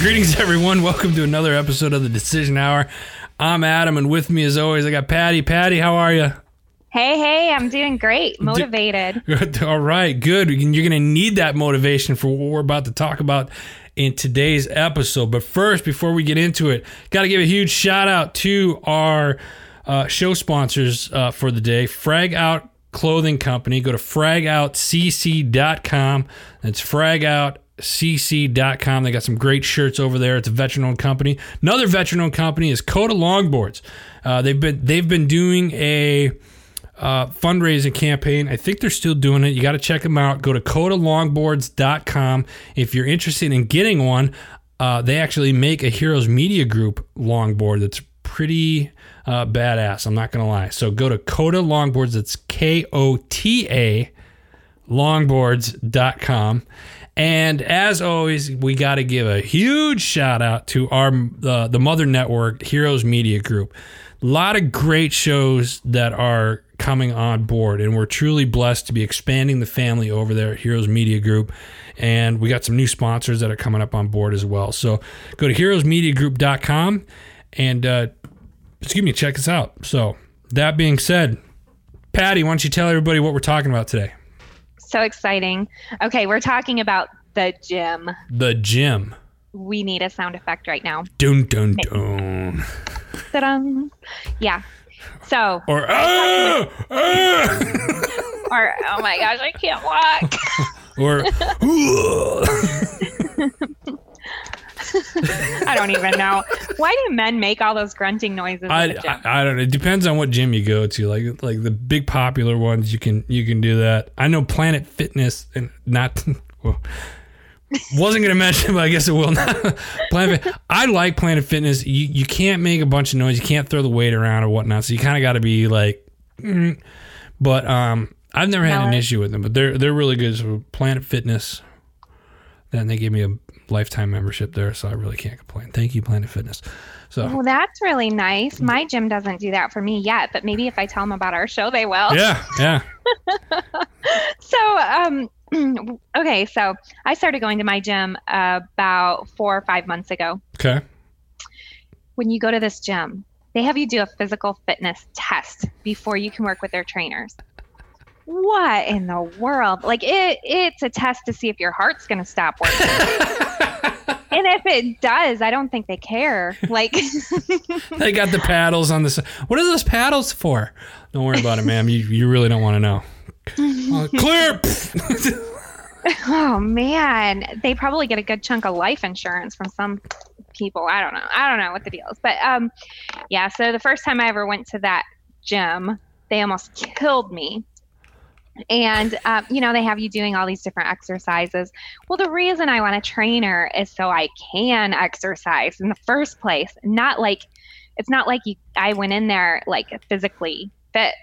Greetings, everyone. Welcome to another episode of the Decision Hour. I'm Adam, and with me, as always, I got Patti. Patti, how are you? Hey, hey, I'm doing great. Motivated. Good. All right, good. You're going to need that motivation for what we're about to talk about in today's episode. But first, before we get into it, got to give a huge shout out to our uh, show sponsors uh, for the day Frag Out Clothing Company. Go to fragoutcc.com. That's Frag Out cc.com. They got some great shirts over there. It's a veteran owned company. Another veteran owned company is Kota Longboards. Uh, they've been they've been doing a uh, fundraising campaign. I think they're still doing it. You got to check them out. Go to kotalongboards.com if you're interested in getting one. Uh, they actually make a Heroes Media Group longboard that's pretty uh, badass. I'm not gonna lie. So go to Kota Longboards. That's K O T A longboards.com and as always, we got to give a huge shout out to our uh, the mother network, Heroes Media Group. A lot of great shows that are coming on board, and we're truly blessed to be expanding the family over there at Heroes Media Group. And we got some new sponsors that are coming up on board as well. So go to heroesmediagroup.com and uh, excuse me, check us out. So that being said, Patti, why don't you tell everybody what we're talking about today? So exciting. Okay, we're talking about the gym. The gym. We need a sound effect right now. Dun dun dun. Ta-dum. Yeah. So. Or ah, ah. or oh my gosh, I can't walk. or. I don't even know. Why do men make all those grunting noises? I, I, I don't know. It depends on what gym you go to. Like like the big popular ones, you can you can do that. I know Planet Fitness and not. Well, wasn't gonna mention, but I guess it will not. Planet. I like Planet Fitness. You you can't make a bunch of noise. You can't throw the weight around or whatnot. So you kind of got to be like. Mm. But um, I've never had no, an issue with them. But they're they're really good. So Planet Fitness. Then they gave me a lifetime membership there, so I really can't complain. Thank you, Planet Fitness. So well, that's really nice. My gym doesn't do that for me yet, but maybe if I tell them about our show, they will. Yeah, yeah. so, um, okay, so I started going to my gym about four or five months ago. Okay. When you go to this gym, they have you do a physical fitness test before you can work with their trainers what in the world? Like it it's a test to see if your heart's going to stop working. and if it does, I don't think they care. Like they got the paddles on the side. What are those paddles for? Don't worry about it, ma'am. You you really don't want to know. Uh, clear. oh man, they probably get a good chunk of life insurance from some people. I don't know. I don't know what the deal is, but um, yeah. So the first time I ever went to that gym, they almost killed me and um, you know they have you doing all these different exercises. Well the reason i want a trainer is so i can exercise in the first place. Not like it's not like you i went in there like physically fit.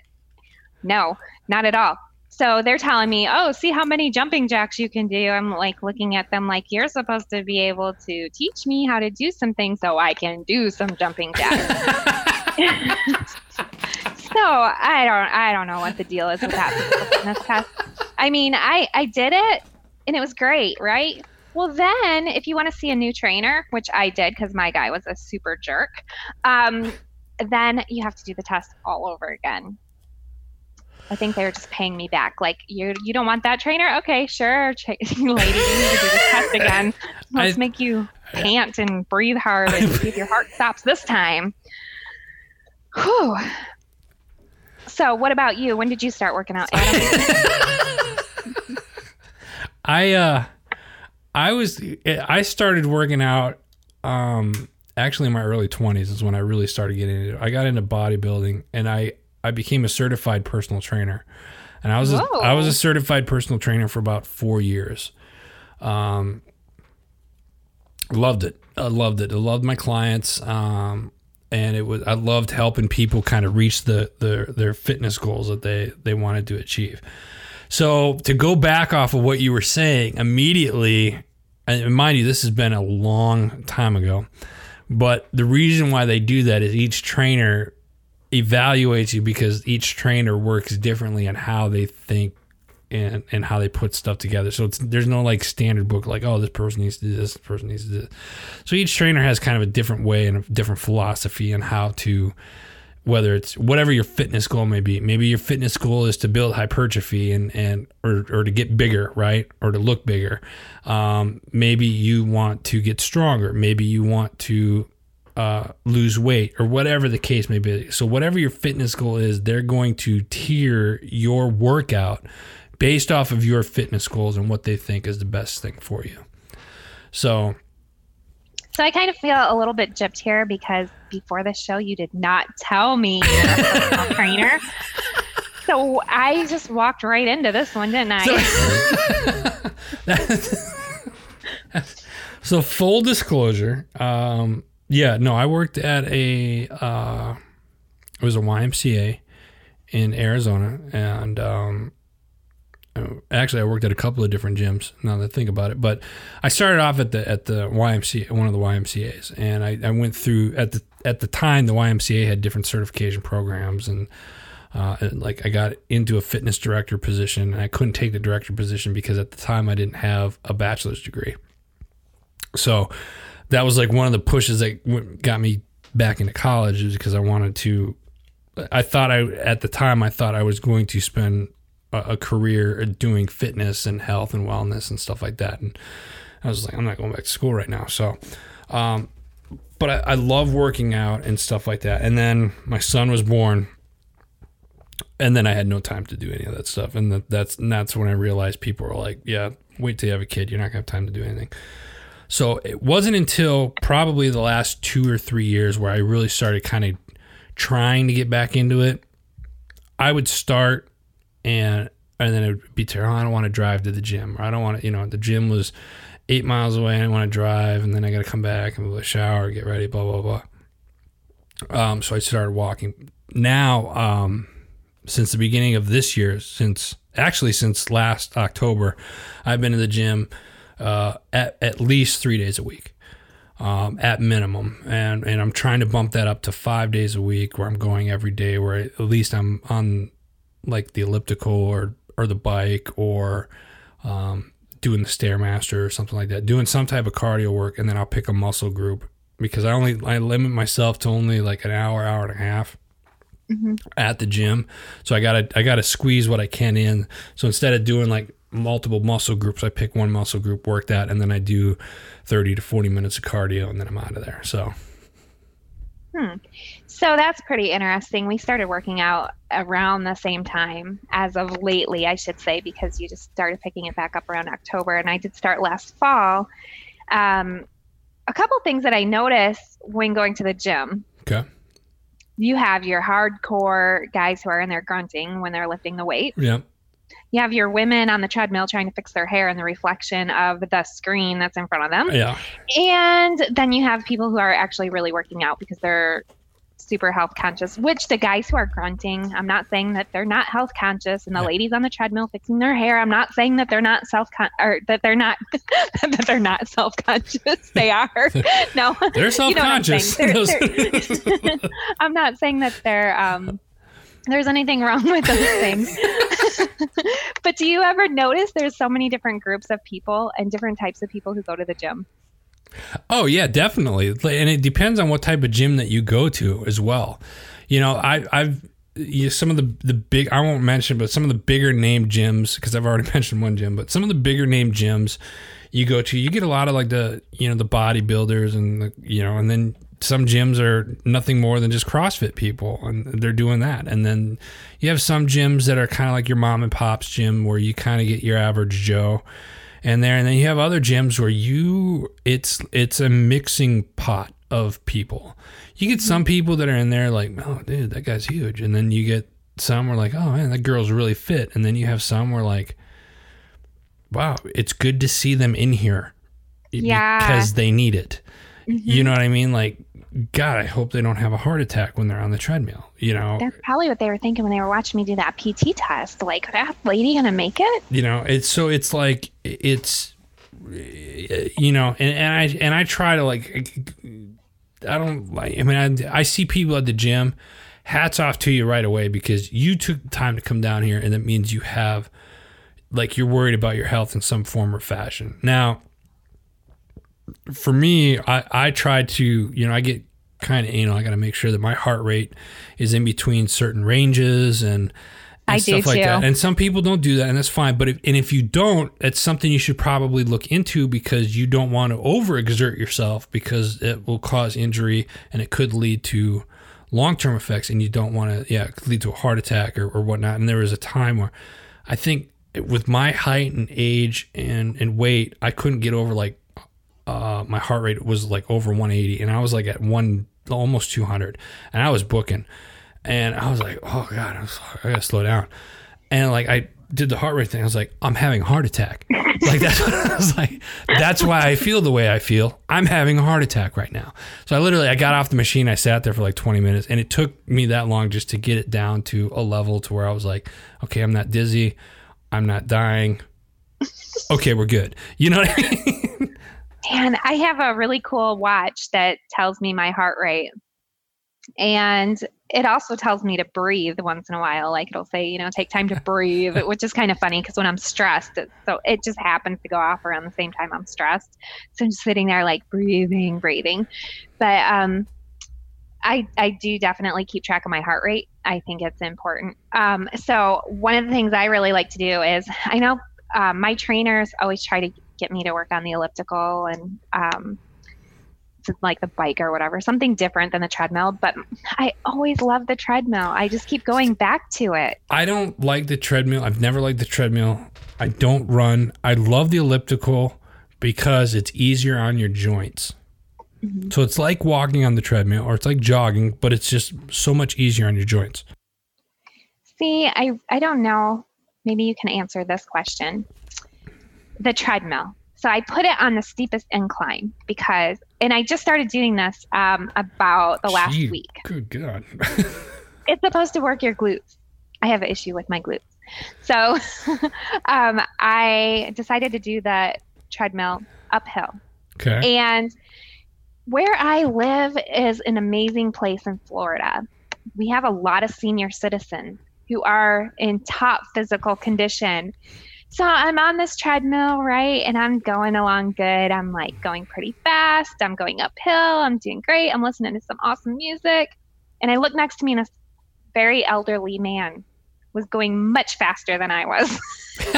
No not at all. So they're telling me oh see how many jumping jacks you can do? I'm like looking at them like you're supposed to be able to teach me how to do something so i can do some jumping jacks So I don't I don't know what the deal is with that test. I mean, I I did it and it was great, right? Well, then if you want to see a new trainer, which I did because my guy was a super jerk, um, then you have to do the test all over again. I think they were just paying me back. Like you, you don't want that trainer? Okay, sure, lady, you need to do the test again. Let's I, make you pant and breathe hard and see if your heart stops this time. Whew. So, what about you? When did you start working out, Adam? I uh, I was I started working out. Um, actually, in my early twenties is when I really started getting into. it. I got into bodybuilding, and I I became a certified personal trainer, and I was a, I was a certified personal trainer for about four years. Um, loved it. I loved it. I loved my clients. Um, and it was I loved helping people kind of reach the, the their fitness goals that they they wanted to achieve. So to go back off of what you were saying immediately, and mind you, this has been a long time ago, but the reason why they do that is each trainer evaluates you because each trainer works differently on how they think and and how they put stuff together. So there's no like standard book like oh this person needs to do this, this person needs to do this. So each trainer has kind of a different way and a different philosophy on how to whether it's whatever your fitness goal may be. Maybe your fitness goal is to build hypertrophy and and or or to get bigger, right? Or to look bigger. Um, maybe you want to get stronger. Maybe you want to uh, lose weight or whatever the case may be. So whatever your fitness goal is, they're going to tier your workout based off of your fitness goals and what they think is the best thing for you. So so I kind of feel a little bit gypped here because before the show, you did not tell me you're a trainer. So I just walked right into this one, didn't I? So, so full disclosure, um, yeah, no, I worked at a uh, it was a YMCA in Arizona, and um, actually, I worked at a couple of different gyms. Now that I think about it, but I started off at the at the YMCA, one of the YMCA's, and I, I went through at the at the time the YMCA had different certification programs and. Uh, and like I got into a fitness director position, and I couldn't take the director position because at the time I didn't have a bachelor's degree. So that was like one of the pushes that got me back into college, is because I wanted to. I thought I at the time I thought I was going to spend a, a career doing fitness and health and wellness and stuff like that, and I was like, I'm not going back to school right now. So, um, but I, I love working out and stuff like that. And then my son was born, and then I had no time to do any of that stuff. And that, that's and that's when I realized people were like, "Yeah, wait till you have a kid. You're not gonna have time to do anything." So it wasn't until probably the last two or three years where I really started kind of trying to get back into it. I would start and and then it would be terrible. I don't want to drive to the gym, or I don't want to, you know, the gym was eight miles away. I didn't want to drive, and then I got to come back and shower, get ready, blah blah blah. Um, so I started walking. Now, um, since the beginning of this year, since actually since last October, I've been in the gym uh, at at least three days a week. Um, at minimum, and and I'm trying to bump that up to five days a week, where I'm going every day, where at least I'm on like the elliptical or or the bike or um, doing the stairmaster or something like that, doing some type of cardio work, and then I'll pick a muscle group because I only I limit myself to only like an hour, hour and a half. Mm-hmm. At the gym, so I gotta I gotta squeeze what I can in. So instead of doing like multiple muscle groups. I pick one muscle group, work that, and then I do 30 to 40 minutes of cardio, and then I'm out of there. So. Hmm. So that's pretty interesting. We started working out around the same time as of lately, I should say, because you just started picking it back up around October, and I did start last fall. Um, a couple things that I noticed when going to the gym. Okay. You have your hardcore guys who are in there grunting when they're lifting the weight. Yeah you have your women on the treadmill trying to fix their hair in the reflection of the screen that's in front of them. Yeah. And then you have people who are actually really working out because they're super health conscious, which the guys who are grunting, I'm not saying that they're not health conscious and the yeah. ladies on the treadmill fixing their hair, I'm not saying that they're not self con or that they're not that they're not self conscious. They are. no. They're self conscious. You know I'm, I'm, not saying that they're um there's anything wrong with those things. but do you ever notice there's so many different groups of people and different types of people who go to the gym? Oh yeah, definitely. And it depends on what type of gym that you go to as well. You know, I I've you know, some of the the big I won't mention, but some of the bigger name gyms because I've already mentioned one gym, but some of the bigger name gyms you go to, you get a lot of like the you know the bodybuilders and the you know, and then some gyms are nothing more than just CrossFit people, and they're doing that. And then you have some gyms that are kind of like your mom and pop's gym, where you kind of get your average Joe, and there. And then you have other gyms where you it's it's a mixing pot of people. You get some people that are in there like, oh, dude, that guy's huge, and then you get some where like, oh man, that girl's really fit, and then you have some where like, wow, it's good to see them in here, yeah, because they need it. Mm-hmm. You know what I mean? Like, God, I hope they don't have a heart attack when they're on the treadmill. You know, that's probably what they were thinking when they were watching me do that PT test. Like, that lady gonna make it? You know, it's so it's like it's you know, and, and I and I try to like, I don't like. I mean, I, I see people at the gym. Hats off to you right away because you took time to come down here, and that means you have like you're worried about your health in some form or fashion. Now, for me, I, I try to, you know, I get kind of, you know, I got to make sure that my heart rate is in between certain ranges and, and stuff like too. that. And some people don't do that, and that's fine. But if, and if you don't, it's something you should probably look into because you don't want to overexert yourself because it will cause injury and it could lead to long term effects, and you don't want to, yeah, lead to a heart attack or, or whatnot. And there was a time where I think with my height and age and, and weight, I couldn't get over like uh, my heart rate was like over 180 and I was like at one almost 200 and I was booking. And I was like oh god I, was, I gotta slow down. And like I did the heart rate thing. I was like I'm having a heart attack. Like that's what I was like that's why I feel the way I feel. I'm having a heart attack right now. So I literally I got off the machine. I sat there for like 20 minutes and it took me that long just to get it down to a level to where I was like okay I'm not dizzy. I'm not dying. Okay we're good. You know what I mean And I have a really cool watch that tells me my heart rate. And it also tells me to breathe once in a while. Like it'll say, you know, take time to breathe, which is kind of funny because when I'm stressed, it, so it just happens to go off around the same time I'm stressed. So I'm just sitting there like breathing, breathing. But um, I, I do definitely keep track of my heart rate. I think it's important. Um, so one of the things I really like to do is I know um, my trainers always try to get me to work on the elliptical and um, like the bike or whatever, something different than the treadmill. But I always love the treadmill. I just keep going back to it. I don't like the treadmill. I've never liked the treadmill. I don't run. I love the elliptical because it's easier on your joints. So it's like walking on the treadmill or it's like jogging, but it's just so much easier on your joints. See, I, I don't know. Maybe you can answer this question. The treadmill. So I put it on the steepest incline because, and I just started doing this um, about the last Gee, week. Good God. it's supposed to work your glutes. I have an issue with my glutes. So um, I decided to do the treadmill uphill. Okay. And where I live is an amazing place in Florida. We have a lot of senior citizens who are in top physical condition. So I'm on this treadmill, right? And I'm going along good. I'm like going pretty fast. I'm going uphill. I'm doing great. I'm listening to some awesome music. And I look next to me, and a very elderly man was going much faster than I was.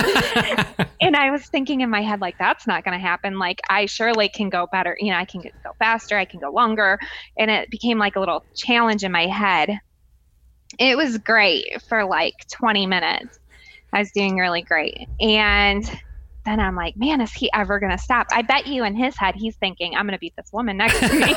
and I was thinking in my head, like, that's not going to happen. Like, I surely can go better. You know, I can go faster. I can go longer. And it became like a little challenge in my head. It was great for like 20 minutes. I was doing really great. And then I'm like, man, is he ever going to stop? I bet you in his head, he's thinking, I'm going to beat this woman next to me.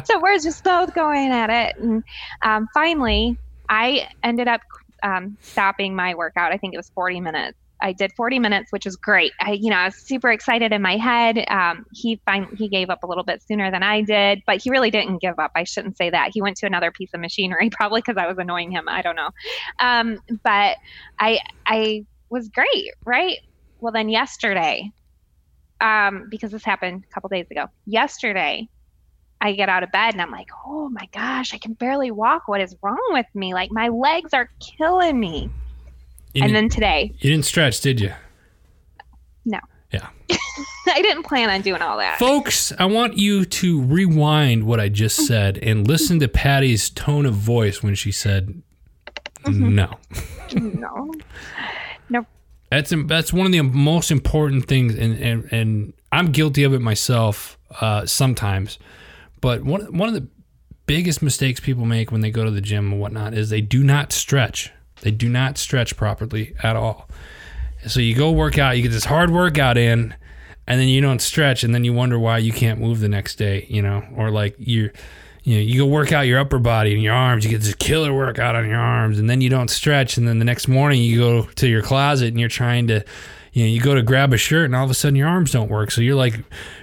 so we're just both going at it. And um, finally, I ended up um, stopping my workout. I think it was 40 minutes. I did 40 minutes, which was great. I, you know, I was super excited in my head. Um, he finally he gave up a little bit sooner than I did, but he really didn't give up. I shouldn't say that. He went to another piece of machinery, probably because I was annoying him. I don't know. Um, but I I was great, right? Well, then yesterday, um, because this happened a couple days ago, yesterday I get out of bed and I'm like, oh my gosh, I can barely walk. What is wrong with me? Like my legs are killing me. You and then today, you didn't stretch, did you? no, Yeah. I didn't plan on doing all that. Folks, I want you to rewind what I just said and listen to Patti's tone of voice when she said Mm-hmm. no. no, no, That's that's one of the most important things, and and, and I'm guilty of it myself uh, sometimes. But one one of the biggest mistakes people make when they go to the gym and whatnot is they do not stretch. They do not stretch properly at all. So you go work out, you get this hard workout in, and then you don't stretch, and then you wonder why you can't move the next day, you know, or like you're. You know, you go work out your upper body and your arms. You get this killer workout on your arms, and then you don't stretch. And then the next morning, you go to your closet and you're trying to, you know, you go to grab a shirt, and all of a sudden your arms don't work. So you're like,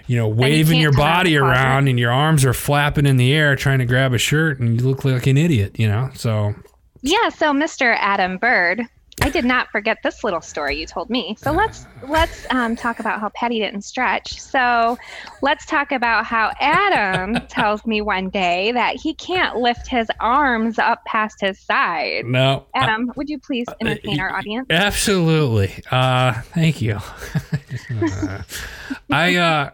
you know, waving can't your come out of body around, and your arms are flapping in the air trying to grab a shirt, and you look like an idiot. You know, so yeah. So Mr. Adam Bird I did not forget this little story you told me. So let's let's um, talk about how Patti didn't stretch. So let's talk about how Adam tells me one day that he can't lift his arms up past his side. No. Adam, would you please entertain our audience? Absolutely. Uh, thank you. I uh,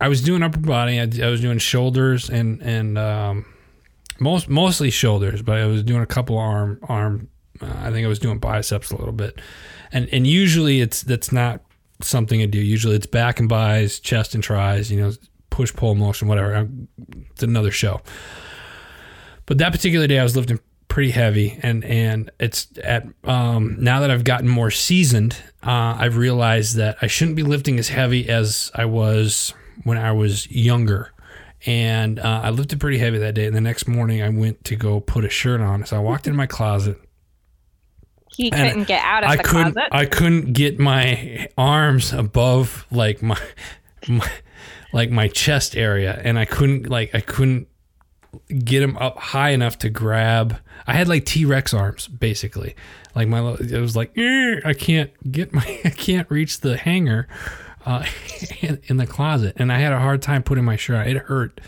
I was doing upper body. I, I was doing shoulders and and um, most mostly shoulders, but I was doing a couple arm arm. Uh, I think I was doing biceps a little bit, and and usually it's that's not something I do. Usually it's back and buys, chest and tries. You know, push pull motion, whatever. It's another show. But that particular day, I was lifting pretty heavy, and and it's at um, now that I've gotten more seasoned, uh, I've realized that I shouldn't be lifting as heavy as I was when I was younger. And uh, I lifted pretty heavy that day. And the next morning, I went to go put a shirt on. So I walked into my closet. He couldn't get out of I the couldn't. closet. I couldn't get my arms above like my, my, like my chest area, and I couldn't like I couldn't get them up high enough to grab. I had like T Rex arms, basically. Like my, it was like "Eh, I can't get my, I can't reach the hanger uh, in, the closet, and I had a hard time putting my shirt on. It hurt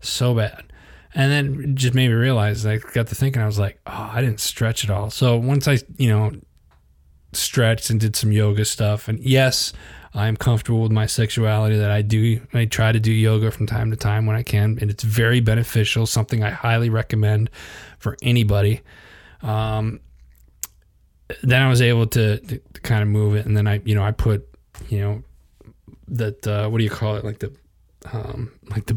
so bad, and then just made me realize. I got to thinking, I was like, oh, I didn't stretch at all. So once I, you know, stretched and did some yoga stuff, and yes. I'm comfortable with my sexuality that I do. I try to do yoga from time to time when I can, and it's very beneficial. Something I highly recommend for anybody. Um, then I was able to, to, kind of move it, and then I, you know, I put, you know, that uh, what do you call it, like the, um, like the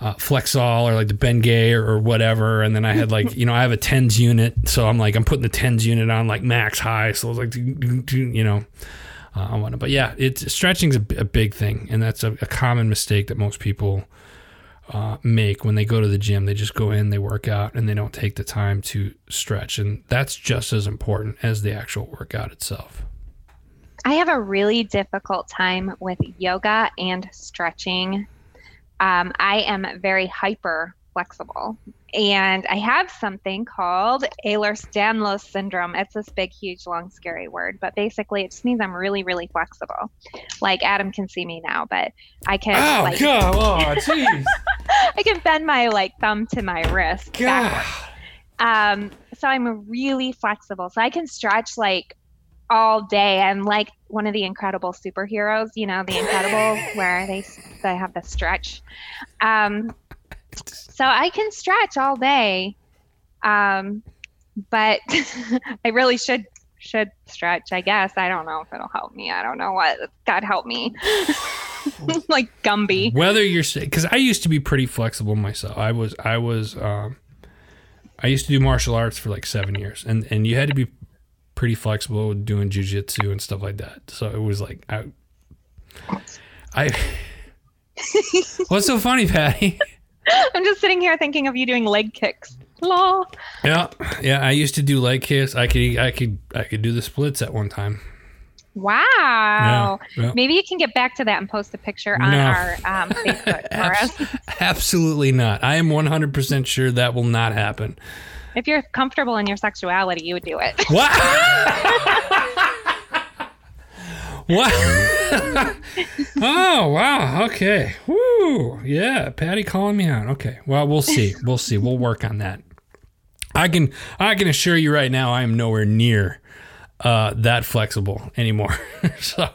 uh, Flexall or like the Bengay or, or whatever, and then I had like, you know, I have a tens unit, so I'm like, I'm putting the tens unit on like max high, so I was like, you know. Uh, I want to, but yeah, it's stretching is a, a, big thing, and that's a, a common mistake that most people uh, make when they go to the gym. They just go in, they work out, and they don't take the time to stretch, and that's just as important as the actual workout itself. I have a really difficult time with yoga and stretching. Um, I am very hyper flexible. And I have something called Ehlers-Danlos syndrome. It's this big, huge, long, scary word, but basically it just means I'm really, really flexible. Like Adam can see me now, but I can. Oh like, God! Oh jeez! I can bend my like thumb to my wrist. God. Um, so I'm really flexible. So I can stretch like all day. I'm like one of the incredible superheroes, you know, the incredible where they they have the stretch. Um, so I can stretch all day, um, but I really should should stretch. I guess I don't know if it'll help me. I don't know what. God help me. like Gumby. Whether you're because I used to be pretty flexible myself. I was I was um, I used to do martial arts for like seven years, and and you had to be pretty flexible with doing jujitsu and stuff like that. So it was like I I. What's so funny, Patti? I'm just sitting here thinking of you doing leg kicks. Law. Yeah, yeah. I used to do leg kicks. I could, I could, I could do the splits at one time. Wow. Yeah, yeah. Maybe you can get back to that and post a picture on No. our um, Facebook for us. Absolutely not. I am 100% sure that will not happen. If you're comfortable in your sexuality, you would do it. What? what? oh, wow. Okay. Woo. Yeah. Patti calling me out. Okay. Well, we'll see. We'll see. We'll work on that. I can I can assure you right now I am nowhere near uh, that flexible anymore. so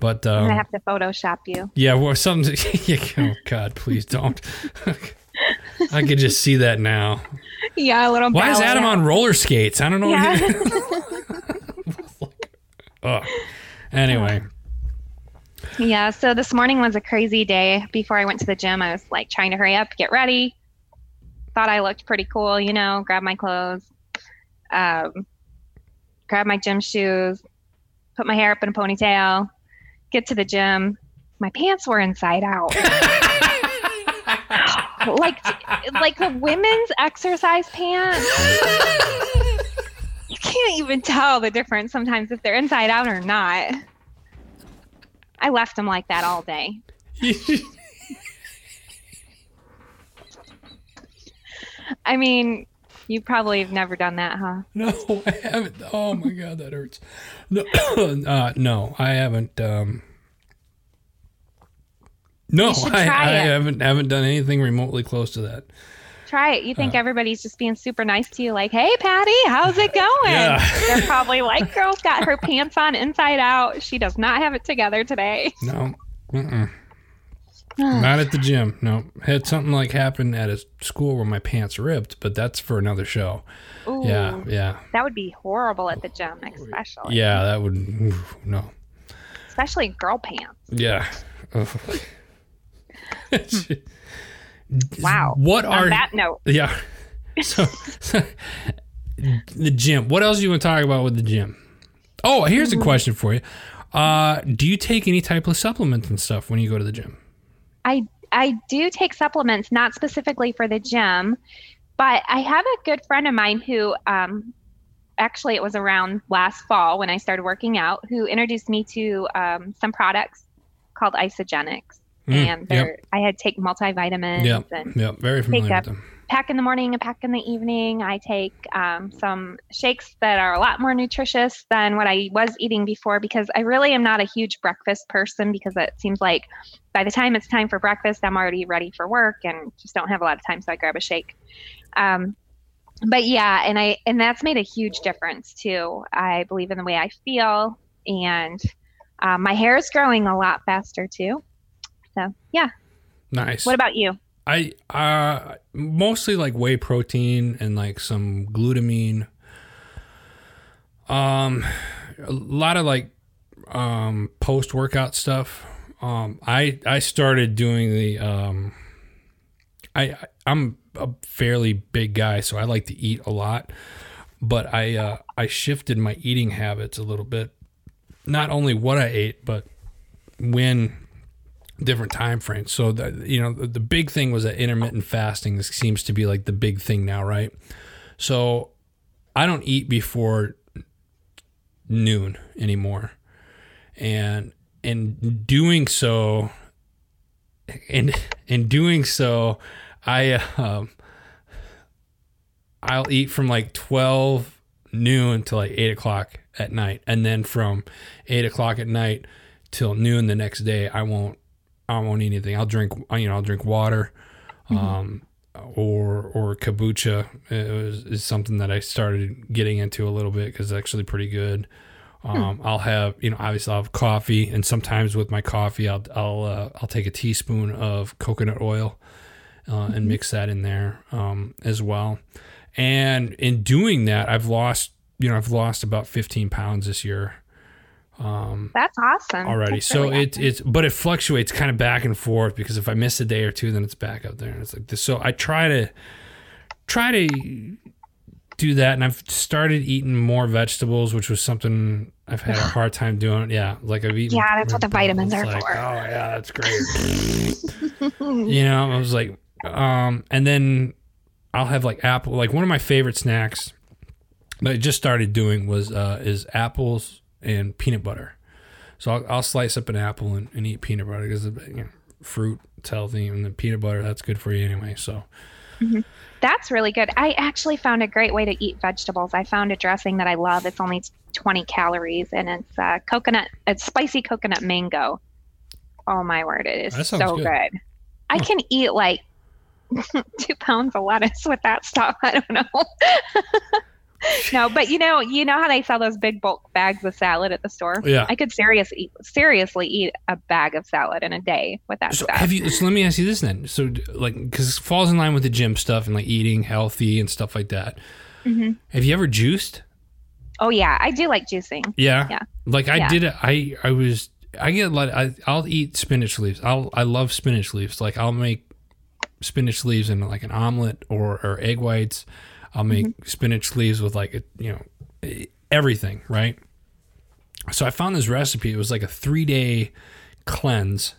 but um, gonna have to Photoshop you. yeah, well, something. oh God, please don't. I could just see that now. Yeah, a little. Why is Adam on roller skates? I don't know. Yeah. Ugh. Anyway, yeah. So this morning was a crazy day. Before I went to the gym, I was like trying to hurry up, get ready. Thought I looked pretty cool, you know. Grab my clothes, um, grab my gym shoes, put my hair up in a ponytail, get to the gym. My pants were inside out. like like the women's exercise pants. You can't even tell the difference sometimes if they're inside out or not. I left them like that all day. I mean, You probably have never done that, huh? No, I haven't. Oh my god, that hurts. No, uh, no, I haven't. Um, no, I, I haven't haven't done anything remotely close to that. Try it. You think Uh, everybody's just being super nice to you, like, "Hey, Patti, how's it going?" Yeah. They're probably like, "Girl's got her pants on inside out. She does not have it together today." No, not at the gym. No, had something like happen at a school where my pants ripped, but that's for another show. Ooh, Yeah, yeah, that would be horrible at the gym, especially. yeah. That would oof, no. especially girl pants. Yeah. Wow. What On are that note, Yeah. So, the gym. What else do you want to talk about with the gym? Oh, here's a question for you. Uh, do you take any type of supplements and stuff when you go to the gym? I I do take supplements, not specifically for the gym, but I have a good friend of mine who um, actually it was around last fall when I started working out who introduced me to um, some products called Isagenix. Mm, and yep. I had take multivitamins Yep. and. Very familiar with them. pack in the morning and pack in the evening. I take um, some shakes that are a lot more nutritious than what I was eating before because I really am not a huge breakfast person because it seems like by the time it's time for breakfast, I'm already ready for work and just don't have a lot of time. So I grab a shake. Um, but yeah, and I and that's made a huge difference too. I believe in the way I feel, and um, my hair is growing a lot faster too. So yeah. Nice. What about you? I uh mostly like whey protein and like some glutamine. Um a lot of like um post workout stuff. Um I I started doing the um I I'm a fairly big guy so I like to eat a lot, but I uh I shifted my eating habits a little bit. Not only what I ate, but when different time frames. So you know the, the big thing was that intermittent fasting this seems to be like the big thing now, right? So I don't eat before noon anymore. And in doing so in in doing so I um I'll eat from like 12 noon to like 8 o'clock at night and then from 8 o'clock at night till noon the next day I won't I won't eat anything. I'll drink, you know, I'll drink water, um, or or kombucha is, is something that I started getting into a little bit because it's actually pretty good. Um, I'll have, you know, obviously I'll have coffee, and sometimes with my coffee, I'll I'll uh, I'll take a teaspoon of coconut oil uh, and mix that in there um, as well. And in doing that, I've lost, you know, I've lost about 15 pounds this year. Um, That's awesome. already. That's so really it, it's but it fluctuates kind of back and forth because if I miss a day or two, then it's back up there, and it's like this. So I try to try to do that, and I've started eating more vegetables, which was something I've had a hard time doing. Yeah, like I've eaten. Yeah, that's what the vitamins are like, for. Oh yeah, that's great. you know, I was like, um, and then I'll have like apple. Like one of my favorite snacks that I just started doing was uh, is apples and peanut butter. So I'll, I'll slice up an apple and, and eat peanut butter because you know, fruit it's healthy and the peanut butter that's good for you anyway. So That's really good. I actually found a great way to eat vegetables. I found a dressing that I love. It's only 20 calories and it's uh, coconut, it's spicy coconut mango. Oh my word, it is so good. good. I can eat like two pounds of lettuce with that stuff. I don't know. no, but you know, you know how they sell those big bulk bags of salad at the store. yeah. I could seriously, seriously eat a bag of salad in a day with that So stuff. have you? So let me ask you this then. So like, because it falls in line with the gym stuff and like eating healthy and stuff like that. hmm Have you ever juiced? Oh yeah, I do like juicing. Yeah. Yeah. Like I Yeah. did it. I I was I get a lot. I I'll eat spinach leaves. I'll I love spinach leaves. Like I'll make spinach leaves in like an omelet or or egg whites. I'll make Mm-hmm. spinach leaves with like a, you know everything right. So I found this recipe. It was like a three day cleanse,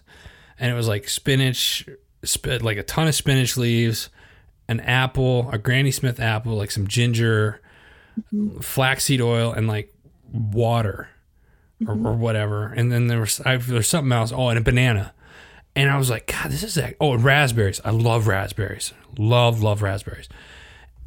and it was like spinach, sp- like a ton of spinach leaves, an apple, a Granny Smith apple, like some ginger, flaxseed oil, and like water or, or whatever. And then there was I, there's something else. Oh, and a banana. And I was like, God, this is that. Oh, raspberries. I love raspberries. Love, love raspberries.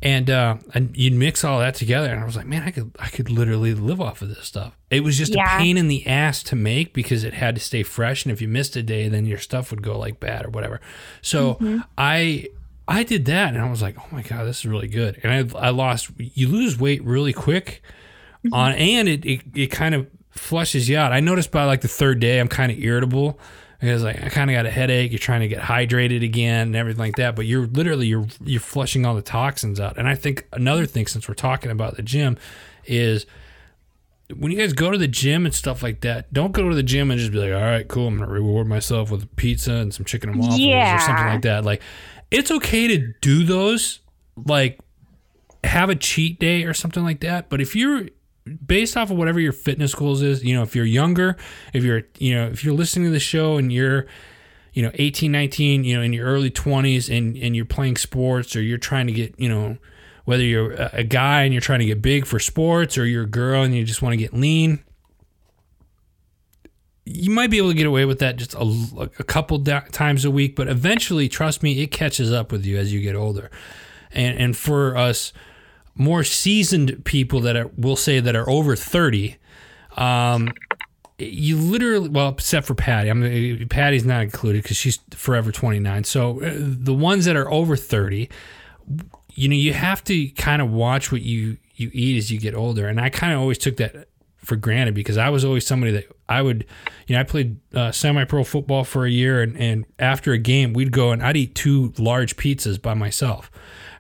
And uh, and you'd mix all that together, and I was like, man, I could I could literally live off of this stuff. It was just Yeah. a pain in the ass to make because it had to stay fresh, and if you missed a day, then your stuff would go like bad or whatever. So I I did that, and I was like, oh my god, this is really good. And I I lost. You lose weight really quick on, and it it, it kind of flushes you out. I noticed by like the third day, I'm kind of irritable because like I kind of got a headache. You're trying to get hydrated again and everything like that, but you're literally you're you're flushing all the toxins out. And I think another thing, since we're talking about the gym, is when you guys go to the gym and stuff like that, don't go to the gym and just be like, all right, cool, I'm gonna reward myself with pizza and some chicken and waffles or something like that. Like, it's okay to do those, like have a cheat day or something like that. But if you're based off of whatever your fitness goals is, you know, if you're younger, if you're, you know, if you're listening to the show and you're, you know, 18, 19, you know, in your early 20s and, and you're playing sports or you're trying to get, you know, whether you're a, guy and you're trying to get big for sports or you're a girl and you just want to get lean, you might be able to get away with that just a, a couple da- times a week, but eventually, trust me, it catches up with you as you get older. And and for us more seasoned people that are, we'll say that are over thirty, um, you literally well, except for Patti. I mean, Patti's not included because she's forever twenty nine. So uh, the ones that are over thirty, you know, you have to kind of watch what you you eat as you get older. And I kind of always took that for granted because I was always somebody that I would, you know, I played uh, semi-pro football for a year, and, and after a game, we'd go and I'd eat two large pizzas by myself,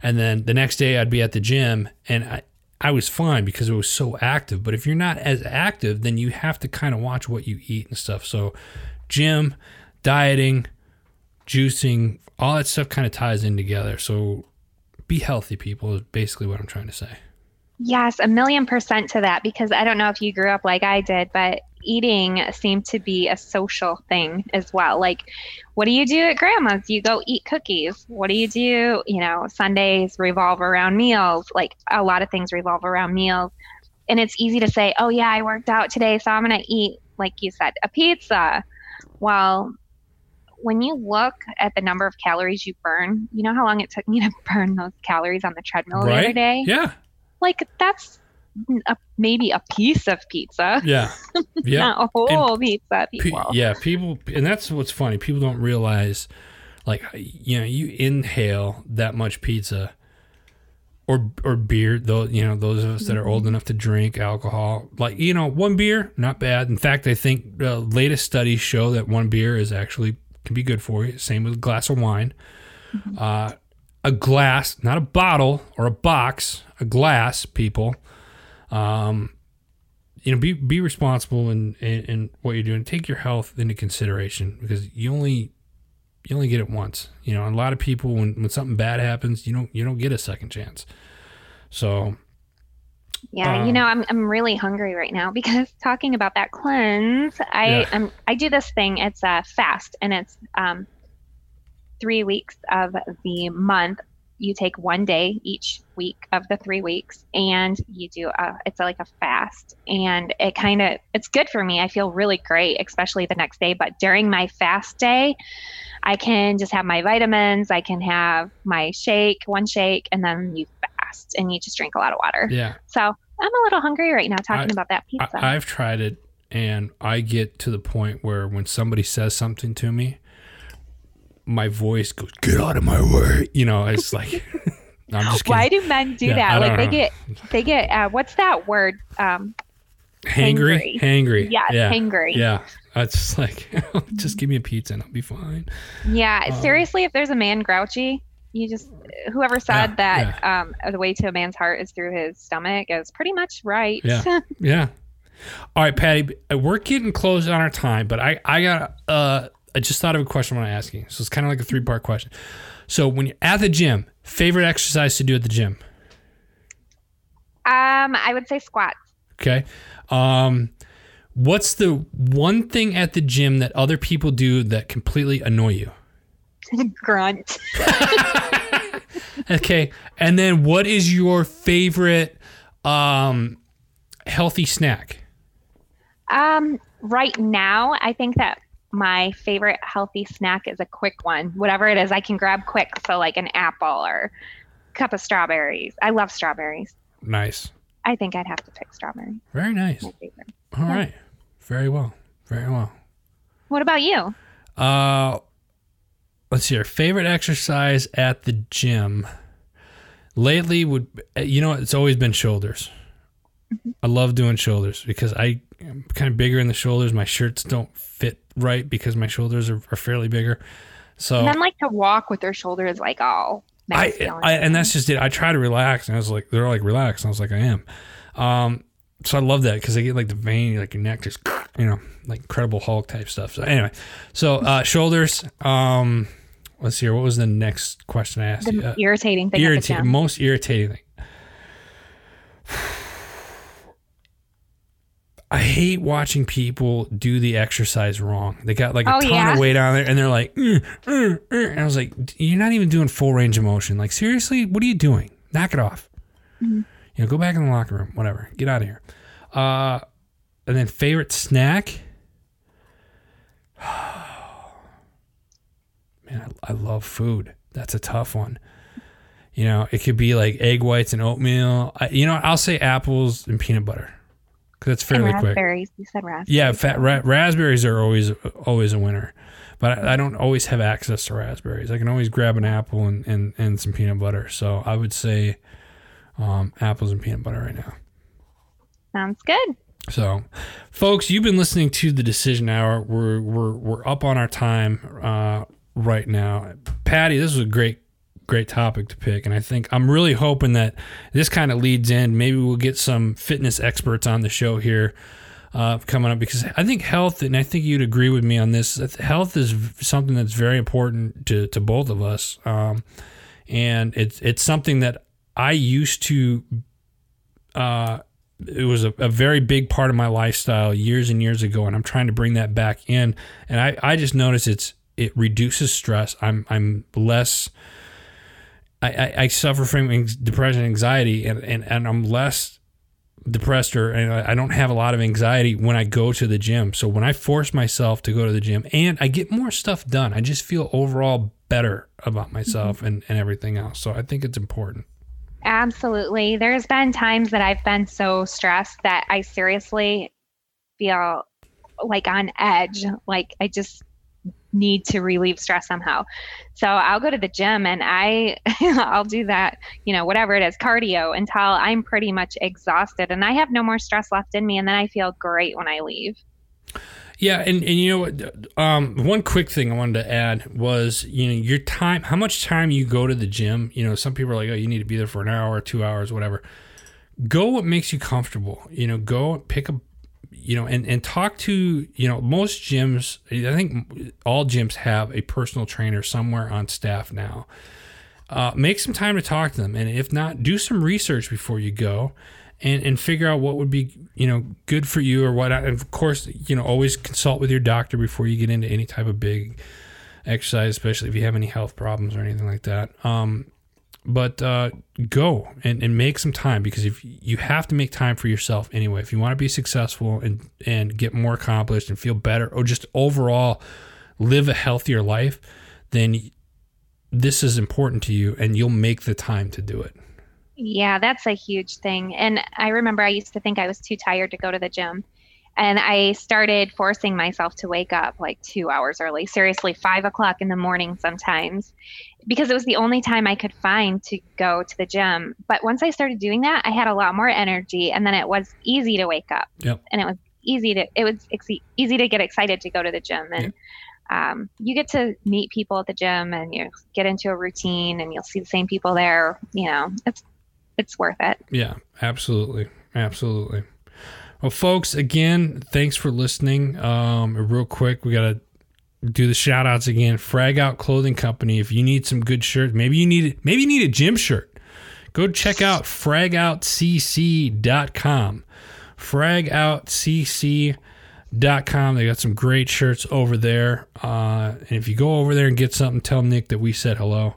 and then the next day I'd be at the gym, and I. I was fine because it was so active. But if you're not as active, then you have to kind of watch what you eat and stuff. So, gym, dieting, juicing, all that stuff kind of ties in together. So, be healthy, people, is basically what I'm trying to say. Yes, a million percent to that because I don't know if you grew up like I did, but eating seemed to be a social thing as well. Like, what do you do at grandma's? You go eat cookies. What do you do? You know, Sundays revolve around meals. Like, a lot of things revolve around meals. And it's easy to say, oh, yeah, I worked out today, so I'm going to eat, like you said, a pizza. Well, when you look at the number of calories you burn, you know how long it took me to burn those calories on the treadmill the other day? Yeah. like that's a, maybe a piece of pizza, Yeah. Yeah. not a whole pizza. Pe- People. yeah, people, and that's what's funny. People don't realize, like, you know, you inhale that much pizza or or beer. Though you know, those of us that are old enough to drink alcohol, like you know, one beer, not bad. In fact, I think uh, latest studies show that one beer is actually can be good for you. Same with a glass of wine. Uh, a glass, not a bottle or a box, a glass, people. Um, you know, be be responsible in, in, in what you're doing. Take your health into consideration because you only you only get it once. You know, a lot of people when, when something bad happens, you don't you don't get a second chance. So Yeah, Um, you know, I'm I'm really hungry right now because talking about that cleanse, I Yeah. am I do this thing. It's a fast, and it's um, three weeks of the month. You take one day each week of the three weeks, and you do a, it's like a fast, and it kind of it's good for me. I feel really great, especially the next day. But during my fast day, I can just have my vitamins. I can have my shake, one shake, and then you fast, and you just drink a lot of water. yeah, So I'm a little hungry right now talking I- about that pizza. I, I've tried it, and I get to the point where when somebody says something to me, my voice goes, "Get out of my way!" You know, it's like I'm just Why do men do Yeah, that? Like they know. get they get uh, what's that word? Um, hangry, hangry. yeah, yeah, hangry. yeah. It's just like just give me a pizza and I'll be fine. Yeah, Um, seriously, if there's a man grouchy, you just whoever said Yeah, that um, the way to a man's heart is through his stomach is pretty much right. Yeah. Yeah. All right, Patti. We're getting close on our time, but I I got uh I just thought of a question I want to ask you. So it's kind of like a three part question. So when you're at the gym, favorite exercise to do at the gym? um, I would say squats. Okay. Um, what's the one thing at the gym that other people do that completely annoy you? Grunt. Okay. And then what is your favorite um healthy snack? Um, right now, I think that my favorite healthy snack is a quick one. Whatever it is, I can grab quick. So like an apple or cup of strawberries. I love strawberries. Nice. I think I'd have to pick strawberry. Very nice. All right. Very well. Very well. What about you? Uh, let's see. Our favorite exercise at the gym lately would, you know, it's always been shoulders. I love doing shoulders because I am kind of bigger in the shoulders. My shirts don't fit right because my shoulders are, are fairly bigger. So Men like to walk with their shoulders like all I. I and that's just it. I try to relax, and I was like, they're like relax, and I was like, I am. Um, so I love that because they get like the vein, like your neck just, you know, like Incredible Hulk type stuff. So anyway, so uh, shoulders. Um, let's see here. What was the next question I asked the you? Uh, irritating thing irritating, most irritating thing. I hate watching people do the exercise wrong. They got like a Oh, ton yeah? of weight on there, and they're like, "Mm, mm, mm." and I was like, "You're not even doing full range of motion. Like, seriously, what are you doing? Knock it off. Mhm. You know, go back in the locker room. Whatever. Get out of here." Uh, and then favorite snack. Man, I, I love food. That's a tough one. You know, it could be like egg whites and oatmeal. I, you know, I'll say apples and peanut butter because And fairly quick. raspberries. You said raspberries. Yeah, fat, ra- raspberries are always always a winner, but I, I don't always have access to raspberries. I can always grab an apple and, and, and some peanut butter. So I would say um, apples and peanut butter right now. Sounds good. So, folks, you've been listening to the Decision Hour. We're we're we're up on our time uh, right now. Patti, this was a great great topic to pick, and I think I'm really hoping that this kind of leads in. Maybe we'll get some fitness experts on the show here uh, coming up because I think health, and I think you'd agree with me on this. Health is something that's very important to to both of us, um, and it's it's something that I used to. Uh, it was a, a very big part of my lifestyle years and years ago and i'm trying to bring that back in and i, I just notice it's it reduces stress i'm i'm less i i, I suffer from depression and anxiety and, and and i'm less depressed or and I I don't have a lot of anxiety when I go to the gym. So when I force myself to go to the gym and I get more stuff done, I just feel overall better about mm-hmm. myself and, and everything else. So I think it's important. Absolutely. There's been times that I've been so stressed that I seriously feel like on edge. Like I just need to relieve stress somehow. So I'll go to the gym and I I'll do that, you know, whatever it is, cardio until I'm pretty much exhausted and I have no more stress left in me and then I feel great when I leave. Yeah, and, and you know what? Um, one quick thing I wanted to add was you know your time, how much time you go to the gym. You know, some people are like, oh, you need to be there for an hour, two hours, whatever. Go what makes you comfortable. You know, go pick a, you know, and and talk to you know most gyms. I think all gyms have a personal trainer somewhere on staff now. Uh, make some time to talk to them, and if not, do some research before you go and, and figure out what would be you know good for you or what and of course you know always consult with your doctor before you get into any type of big exercise especially if you have any health problems or anything like that um, but uh, go and, and make some time because if you have to make time for yourself anyway if you want to be successful and and get more accomplished and feel better or just overall live a healthier life then this is important to you and you'll make the time to do it Yeah, that's a huge thing. And I remember I used to think I was too tired to go to the gym. And I started forcing myself to wake up like two hours early, seriously, five o'clock in the morning sometimes, because it was the only time I could find to go to the gym. But once I started doing that, I had a lot more energy. And then it was easy to wake up. Yep. And it was easy to, it was ex- easy to get excited to go to the gym. And um, you get to meet people at the gym and you get into a routine and you'll see the same people there. You know, it's, it's worth it. Yeah, absolutely. Absolutely. Well, folks, again, thanks for listening. Um, real quick, we got to do the shout outs again. Frag Out Clothing Company. If you need some good shirts, maybe you need maybe you need a gym shirt. Go check out fragoutcc.com. Fragoutcc.com. They got some great shirts over there. Uh, and if you go over there and get something, tell Nick that we said hello.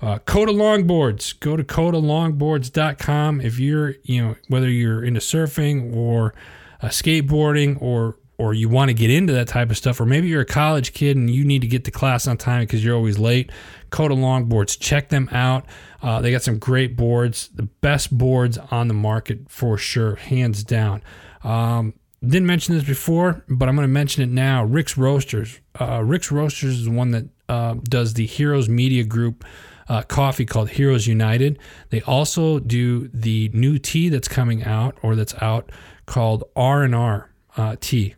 Uh, Kota Longboards. Go to KotaLongboards.com. If you're, you know, whether you're into surfing or uh, skateboarding or or you want to get into that type of stuff, or maybe you're a college kid and you need to get to class on time because you're always late, Kota Longboards, check them out. Uh, they got some great boards, the best boards on the market for sure, hands down. Um, didn't mention this before, but I'm going to mention it now. Rick's Roasters. Uh, Rick's Roasters is the one that uh, does the Heroes Media Group uh, coffee called Heroes United. They also do the new tea that's coming out or that's out called R and R uh, tea.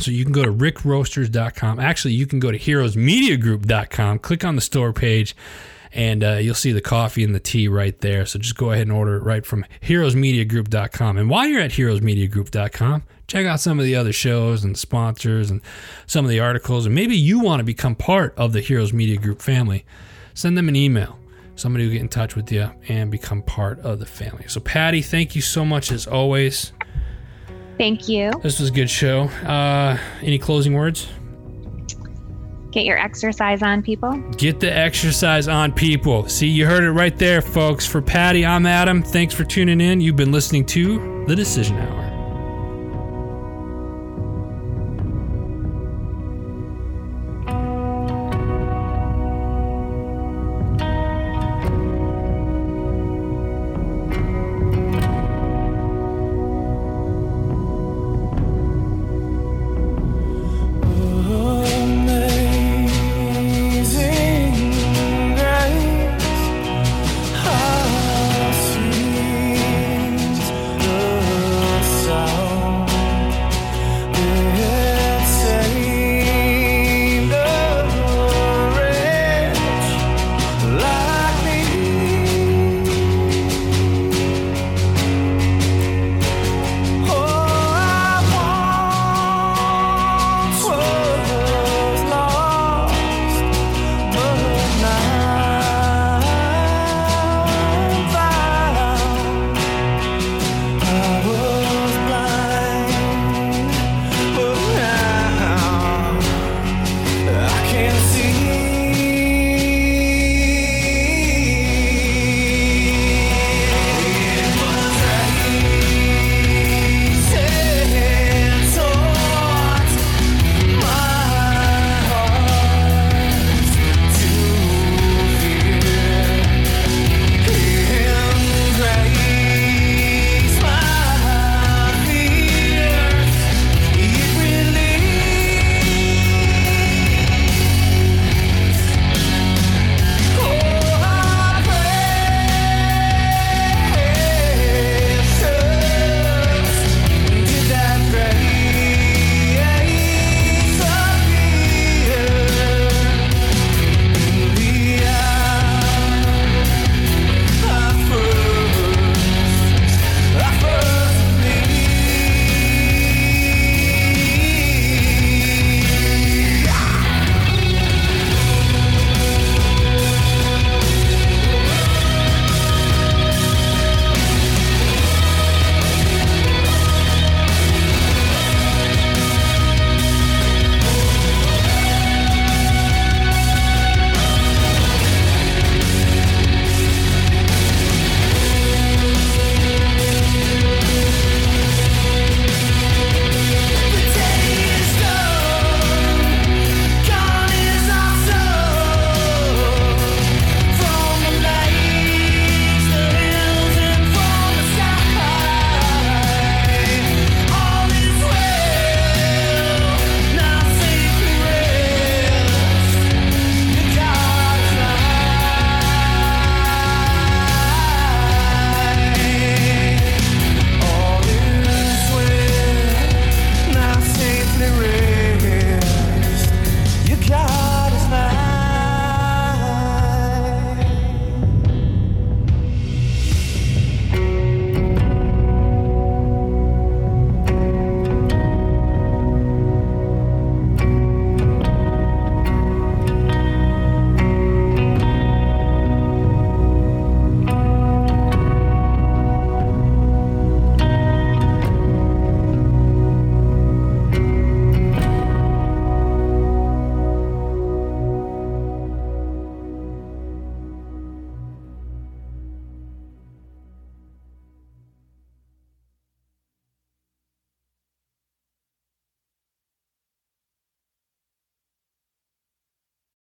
So you can go to rickroasters.com. Actually, you can go to heroesmediagroup.com, click on the store page, and uh, you'll see the coffee and the tea right there. So just go ahead and order it right from heroesmediagroup.com. And while you're at heroesmediagroup.com, check out some of the other shows and sponsors and some of the articles. And maybe you want to become part of the Heroes Media Group family. Send them an email. Somebody will get in touch with you and become part of the family. So, Patti, thank you so much as always. Thank you. This was a good show. Uh, any closing words? Get your exercise on, people. Get the exercise on, people. See, you heard it right there, folks. For Patti, I'm Adam. Thanks for tuning in. You've been listening to The Decision Hour.